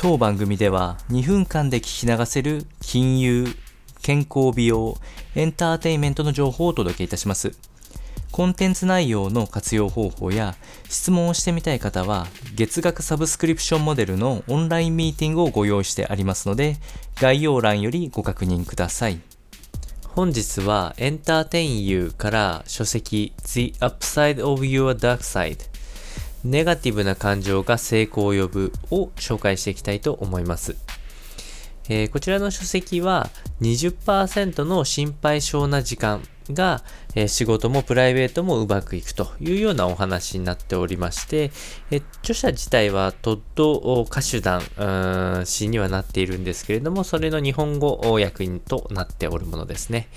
当番組では2分間で聞き流せる金融、健康美容、エンターテインメントの情報をお届けいたします。コンテンツ内容の活用方法や質問をしてみたい方は月額サブスクリプションモデルのオンラインミーティングをご用意してありますので概要欄よりご確認ください。本日はエンターテインユーから書籍 The Upside of Your Dark Side ネガティブな感情が成功を呼ぶを紹介していきたいと思います。えー、こちらの書籍は20%の心配性な時間が、えー、仕事もプライベートもうまくいくというようなお話になっておりまして、えー、著者自体はトッド歌手団詩にはなっているんですけれども、それの日本語訳となっておるものですね。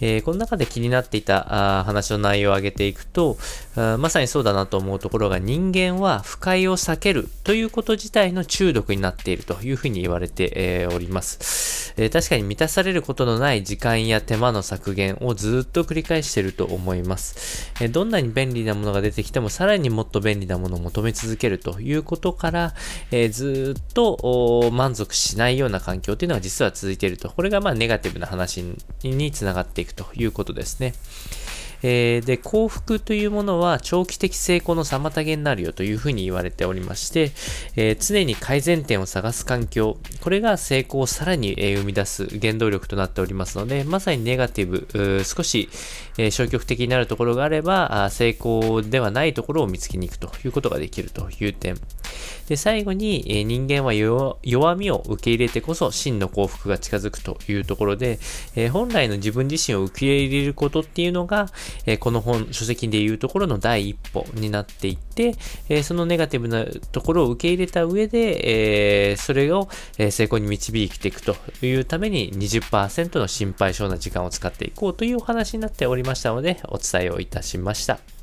えー、この中で気になっていたあ話の内容を挙げていくとまさにそうだなと思うところが人間は不快を避けるということ自体の中毒になっているというふうに言われて、えー、おります、えー、確かに満たされることのない時間や手間の削減をずっと繰り返していると思います、えどんなに便利なものが出てきてもさらにもっと便利なものを求め続けるということから、えずっと満足しないような環境というのが実は続いていると。これがまあネガティブな話につながっていくということですね。えー、で、幸福というものは長期的成功の妨げになるよというふうに言われておりまして、えー、常に改善点を探す環境、これが成功をさらに、え生み出す原動力となっておりますので、まさにネガティブ、少し、え消極的になるところがあればあ、成功ではないところを見つけに行くということができるという点。で、最後に、え人間は弱みを受け入れてこそ真の幸福が近づくというところで、え本来の自分自身を受け入れることっていうのが、えこの本、書籍でいうところの第一歩になっていって、えそのネガティブなところを受け入れた上で、えそれを、え成功に導いていくというために20%の心配性な時間を使っていこうというお話になっておりましたので、お伝えをいたしました。